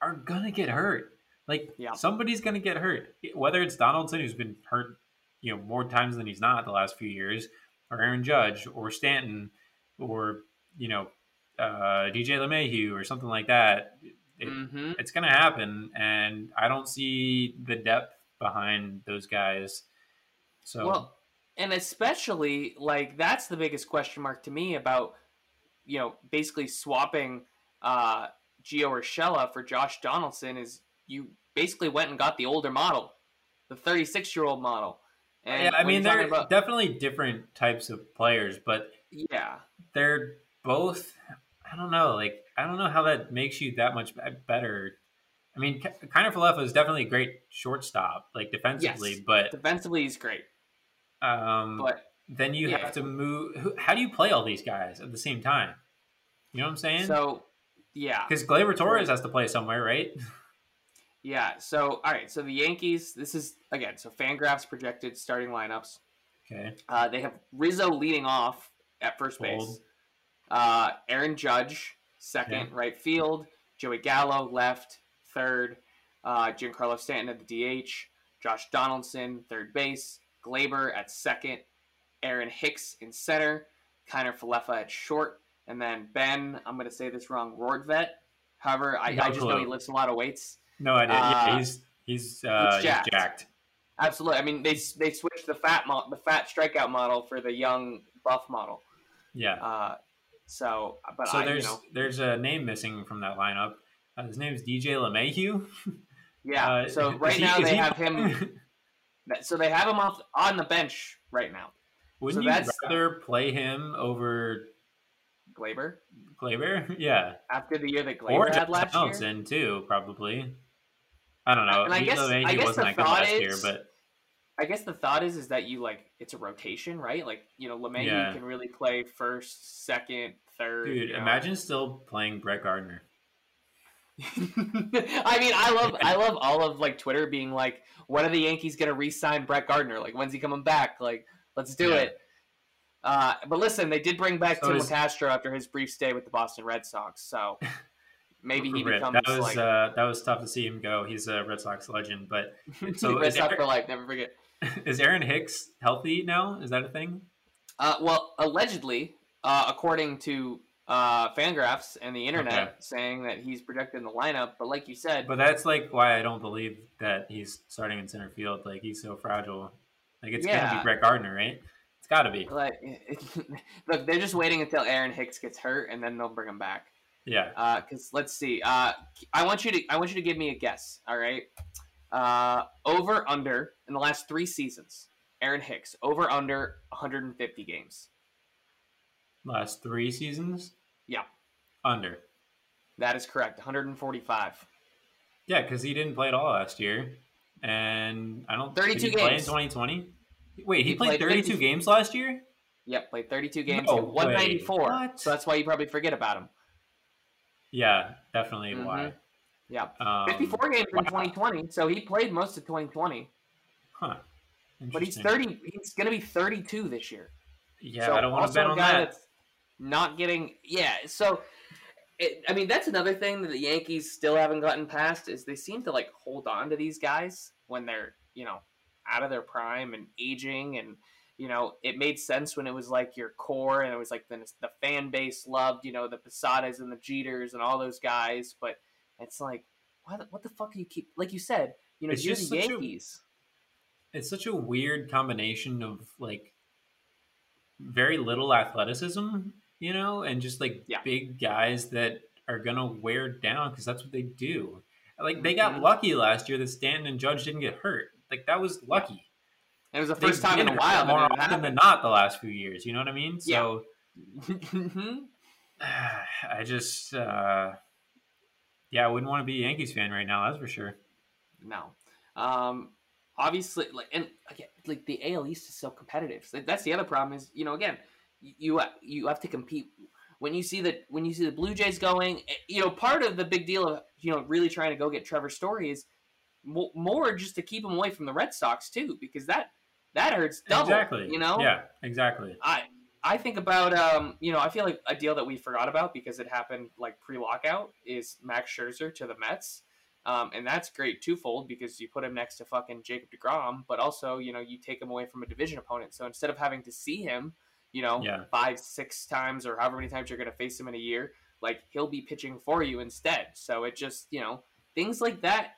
are gonna get hurt. Like Yeah. somebody's gonna get hurt. Whether it's Donaldson, who's been hurt, you know, more times than he's not the last few years, or Aaron Judge, or Stanton, or you know, uh, DJ LeMahieu, or something like that. It, hmm It's gonna happen, and I don't see the depth behind those guys. So Well, and especially like that's the biggest question mark to me about you know basically swapping uh, Gio Urshela for Josh Donaldson is you basically went and got the older model, the 36 year old model. And yeah, I mean they're about- definitely different types of players, but yeah, they're both i don't know like i don't know how that makes you that much better. I mean kind of Falefa is definitely a great shortstop like defensively Yes. but defensively he's great, um but then you yeah. have to move how do you play all these guys at the same time? You know what i'm saying? So yeah, because Gleyber Torres has to play somewhere right yeah. So all right, so the Yankees. This is again so Fangraphs projected starting lineups. okay Uh, they have Rizzo leading off at first base. Uh, Aaron Judge, second, right field. Joey Gallo, left. Third. Uh, Giancarlo Stanton at the DH. Josh Donaldson, third base. Gleyber at second. Aaron Hicks in center. Kiner Falefa at short. And then Ben, I'm going to say this wrong, Rortvedt. However, I, No I just know he lifts a lot of weights. No idea yeah Uh, he's he's uh he's jacked. he's jacked absolutely. I mean, they they switched the fat mo- the fat strikeout model for the young buff model. Yeah. Uh, so, but so I, there's you know, there's a name missing from that lineup. Uh, his name is DJ LeMahieu. yeah. Uh, so right he- now they he- have him. So they have him off on the bench right now. Wouldn't so you rather play him over Gleyber Gleyber? Yeah, after the year that or Gleyber had Justin last year. Donaldson too, probably. I don't know. And I guess- I guess wasn't the thought last year, is- but I guess the thought is is that you like it's a rotation, right? Like you know, LeMahieu Yeah. can really play first, second, third. dude, you know. imagine still playing Brett Gardner. I mean, I love I love all of like Twitter being like, when are the Yankees gonna re-sign Brett Gardner? Like, when's he coming back? Like, let's do Yeah. it. Uh, but listen, they did bring back So Tim is- Castro after his brief stay with the Boston Red Sox, so maybe he Rip. becomes that was like uh, that was tough to see him go. He's a Red Sox legend, but so Red Sox Aaron- for life. Never forget. is Aaron Hicks healthy now? Is that a thing? Uh, well, allegedly, uh, according to uh, Fangraphs and the internet, Okay. saying that he's projected in the lineup. But like you said, But that's like why I don't believe that he's starting in center field. Like he's so fragile. Like it's gonna be Brett Gardner, right? It's got to be. like, look, they're just waiting until Aaron Hicks gets hurt, and then they'll bring him back. Yeah. Because let's see, uh, I want you to I want you to give me a guess. All right, uh, over under in the last three seasons, Aaron Hicks over under 150 games. Last three seasons. Yeah. Under. That is correct, 145. Yeah, because he didn't play at all last year, and I don't. 32 did he play in games. 2020. Wait, he, He played, played 32 50 games last year. Yep, played 32 games, No 194. What? So that's why you probably forget about him. Yeah, definitely Mhm. why. Yeah, Um, 54 games wow. in 2020, so he played most of 2020. Huh. But he's 30. He's going to be 32 this year. Yeah, So I don't want to bet on that. Not getting yeah. So, it, I mean, that's another thing that the Yankees still haven't gotten past is they seem to like hold on to these guys when they're you know out of their prime and aging and you know it made sense when it was like your core and it was like the the fan base loved you know the Posadas and the Jeters and all those guys, but it's like why the, what the fuck do you keep like you said you know It's you're just the such a- Yankees. it's such a weird combination of like very little athleticism, you know, and just like Yeah. big guys that are gonna wear down because that's what they do. Like they got Mhm. lucky last year that Stanton and Judge didn't get hurt. Like that was lucky. And it was the first time in a while more often than not the last few years. You know what I mean? Yeah. So Mhm. I just, uh, yeah, I wouldn't want to be a Yankees fan right now. That's for sure. No. Um, obviously, like, and again, like the AL East is so competitive. So that's the other problem. Is you know, again, you you have to compete. When you see that, when you see the Blue Jays going, eh, you know, part of the big deal of you know really trying to go get Trevor Story is more just to keep him away from the Red Sox too, because that that hurts double. exactly. You know. Yeah, exactly. I I think about um, you know, I feel like a deal that we forgot about because it happened like pre-lockout is Max Scherzer to the Mets. Um, and that's great twofold because you put him next to fucking Jacob DeGrom, but also, you know, you take him away from a division opponent. So instead of having to see him, you know, Yeah. five, six times or however many times you're going to face him in a year, like he'll be pitching for you instead. So it just, you know, things like that.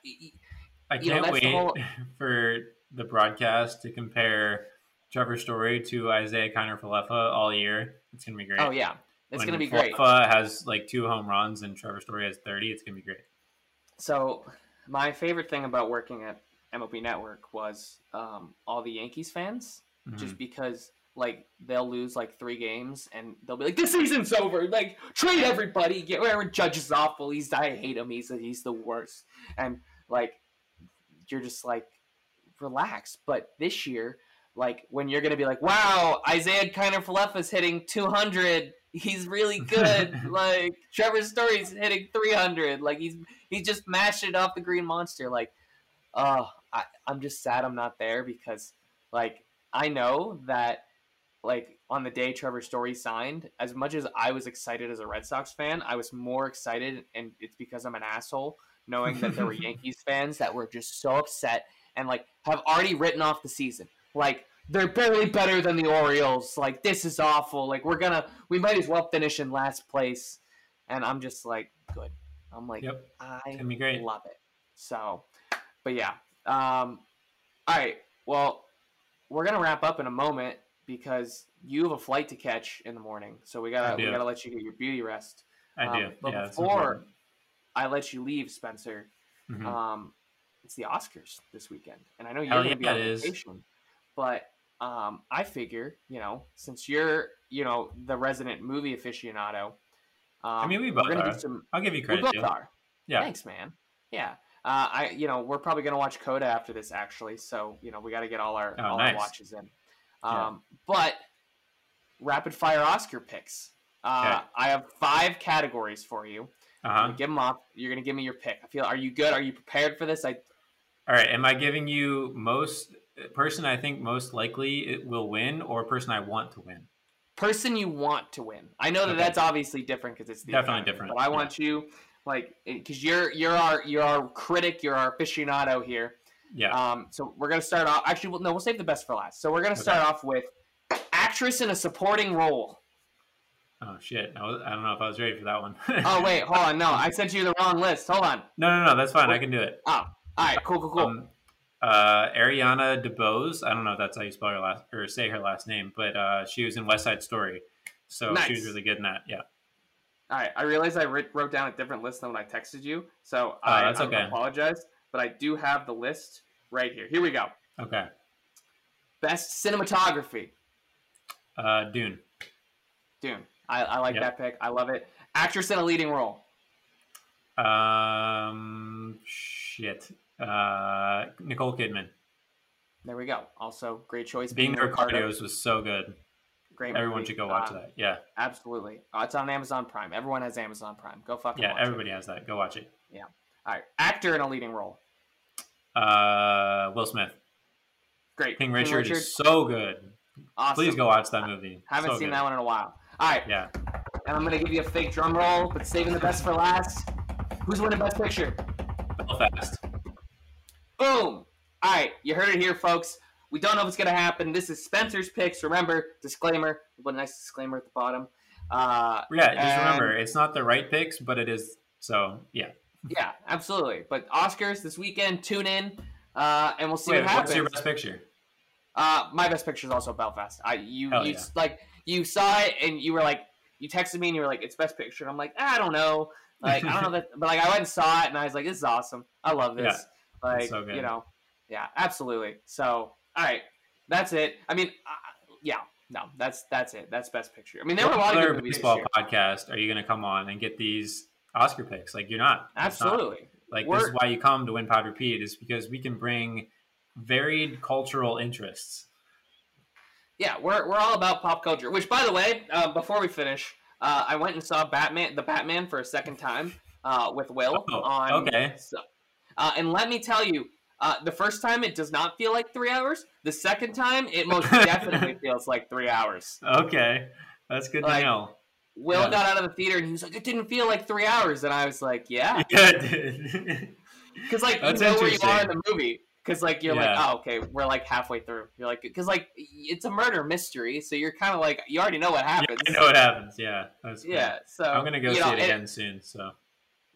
I You know, can't the wait whole- for the broadcast to compare Trevor Story to Isaiah Kiner Falefa all year. It's gonna be great. Oh yeah, it's going to be great. Falefa has like two home runs and Trevor Story has thirty. It's gonna be great. So, my favorite thing about working at MLB Network was um, all the Yankees fans, Mhm. just because like they'll lose like three games and they'll be like, "The season's over! Like trade everybody, get Aaron Judge is awful. He's I hate him. He's he's the worst." And like you're just like, relax. But this year, like when you're gonna be like, "Wow, Isaiah Kiner Falefa's hitting 200. He's really good." like Trevor Story's hitting 300. Like he's he just mashed it off the green monster like oh I, i'm just sad i'm not there because like i know that like on the day trevor story signed as much as i was excited as a red sox fan i was more excited and it's because i'm an asshole knowing that there were yankees fans that were just so upset and like have already written off the season like they're barely better than the orioles like this is awful like we're gonna we might as well finish in last place and i'm just like good i'm like Yep, I be great. love it. So, but yeah. Um, all right. Well, we're gonna wrap up in a moment because you have a flight to catch in the morning, so we gotta we gotta let you get your beauty rest. I Um, do. but yeah, before. I let you leave, Spencer, Mhm. um, it's the Oscars this weekend, and I know you're Hell gonna yeah, be on vacation, but um, I figure you know since you're you know the resident movie aficionado, um, I mean, we both are. do some. I'll give you credit. We both are. Yeah. Thanks, man. Yeah. Uh, I you know we're probably gonna watch Coda after this actually, so you know we got to get all our Oh, all nice. our watches in. Yeah. Um, but rapid fire Oscar picks. Uh, Okay. I have five categories for you. Uh-huh. give them off. You're gonna give me your pick. I feel. Are you good? Are you prepared for this? I All right. Am I giving you most person I think most likely it will win, or person I want to win? person you want to win. I know that Okay. that's obviously different because it's the Definitely Academy, different, But I yeah. want you like because you're you're our you're our critic. You're our aficionado here. Yeah. Um, so we're gonna start off. Actually, well, no, we'll save the best for last. So we're gonna start off with actress in a supporting role. oh shit. I, was, I don't know if I was ready for that one. Oh wait, hold on. No, I sent you the wrong list. Hold on. no, no, no. That's fine. I can do it. Oh, all right, cool, cool, cool. Um, uh, Ariana DeBose. I don't know if that's how you spell her last or say her last name, but uh, she was in West Side Story, so she was really good in that. Yeah. all right, I realized I wrote down a different list than when I texted you, so I, Oh, that's I apologize. But I do have the list right here. Here we go. Okay. Best cinematography. Uh, Dune. Dune. I, I like Yep. that pick. I love it. Actress in a leading role. Um, shit. Uh, Nicole Kidman. There we go. Also, great choice. Being the Ricardo. Ricardos was so good. Great. Everyone movie. should go watch Uh, that. Yeah. Absolutely. Uh, it's on Amazon Prime. Everyone has Amazon Prime. Go fucking Yeah. Everybody has that. Go watch it. Yeah. All right. Actor in a leading role. Uh, Will Smith. Great. King Richard, is so good. awesome. Please go watch that movie. Haven't So seen good. that one in a while. All right. Yeah. And I'm gonna give you a fake drum roll, but saving the best for last. Who's winning Best Picture? Belfast. Boom! All right, you heard it here, folks. We don't know if it's gonna happen. This is Spencer's picks. Remember, disclaimer. Put a nice disclaimer at the bottom. Uh, Yeah. Just And- remember, it's not the right picks, but it is. So yeah. yeah, absolutely. But Oscars this weekend. Tune in, uh, and we'll see Wait, what happens. what's your best picture? Uh, my best picture is also Belfast. I you Hell you yeah. like you saw it and you were like you texted me and you were like it's best picture. And I'm like I don't know, like I don't know that, but like I went and saw it and I was like this is awesome. I love this. Yeah, like so you know, yeah, absolutely. So all right, that's it. I mean, uh, yeah, no, that's that's it. That's best picture. I mean, there were a lot of good movies baseball podcast are you going to come on and get these Oscar picks? Like you're not. It's not. Absolutely. Like We're- this is why you come to Win Pod Repeat is because we can bring varied cultural interests. Yeah, we're, we're all about pop culture. Which, by the way, uh, before we finish, uh, I went and saw Batman, the Batman, for a second time uh, with Will Oh, on. okay. Uh, and let me tell you, uh, the first time it does not feel like three hours. The second time, it most definitely feels like three hours. Okay, that's good Like- to know. Will Yeah. got out of the theater and he was like, "It didn't feel like three hours," and I was like, "Yeah," Yeah, it did. because like That's you know where you are in the movie. Because like you're Yeah. like, oh okay, we're like halfway through. You're like, because like it's a murder mystery, so you're kind of like you already know what Yeah, happens. I know what happens. Yeah, cool. Yeah, so I'm gonna go see know, it again soon. So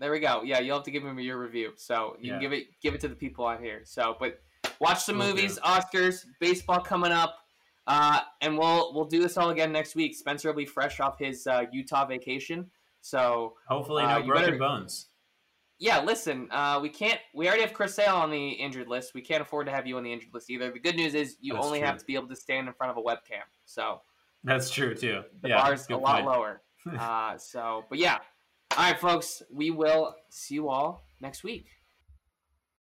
There we go. Yeah, you'll have to give me your review. So you Yeah. can give it give it to the people on here. So, but watch some movies, Oscars, baseball coming up, uh, and we'll we'll do this all again next week. Spencer will be fresh off his uh, Utah vacation. So hopefully, Uh, no you broken better- bones. yeah, listen, uh, we can't. We already have Chris Sale on the injured list. We can't afford to have you on the injured list either. The good news is you That's only true. have to be able to stand in front of a webcam. So That's true too. the yeah, bar's a lot point. lower. uh, so, but yeah. All right, folks. We will see you all next week.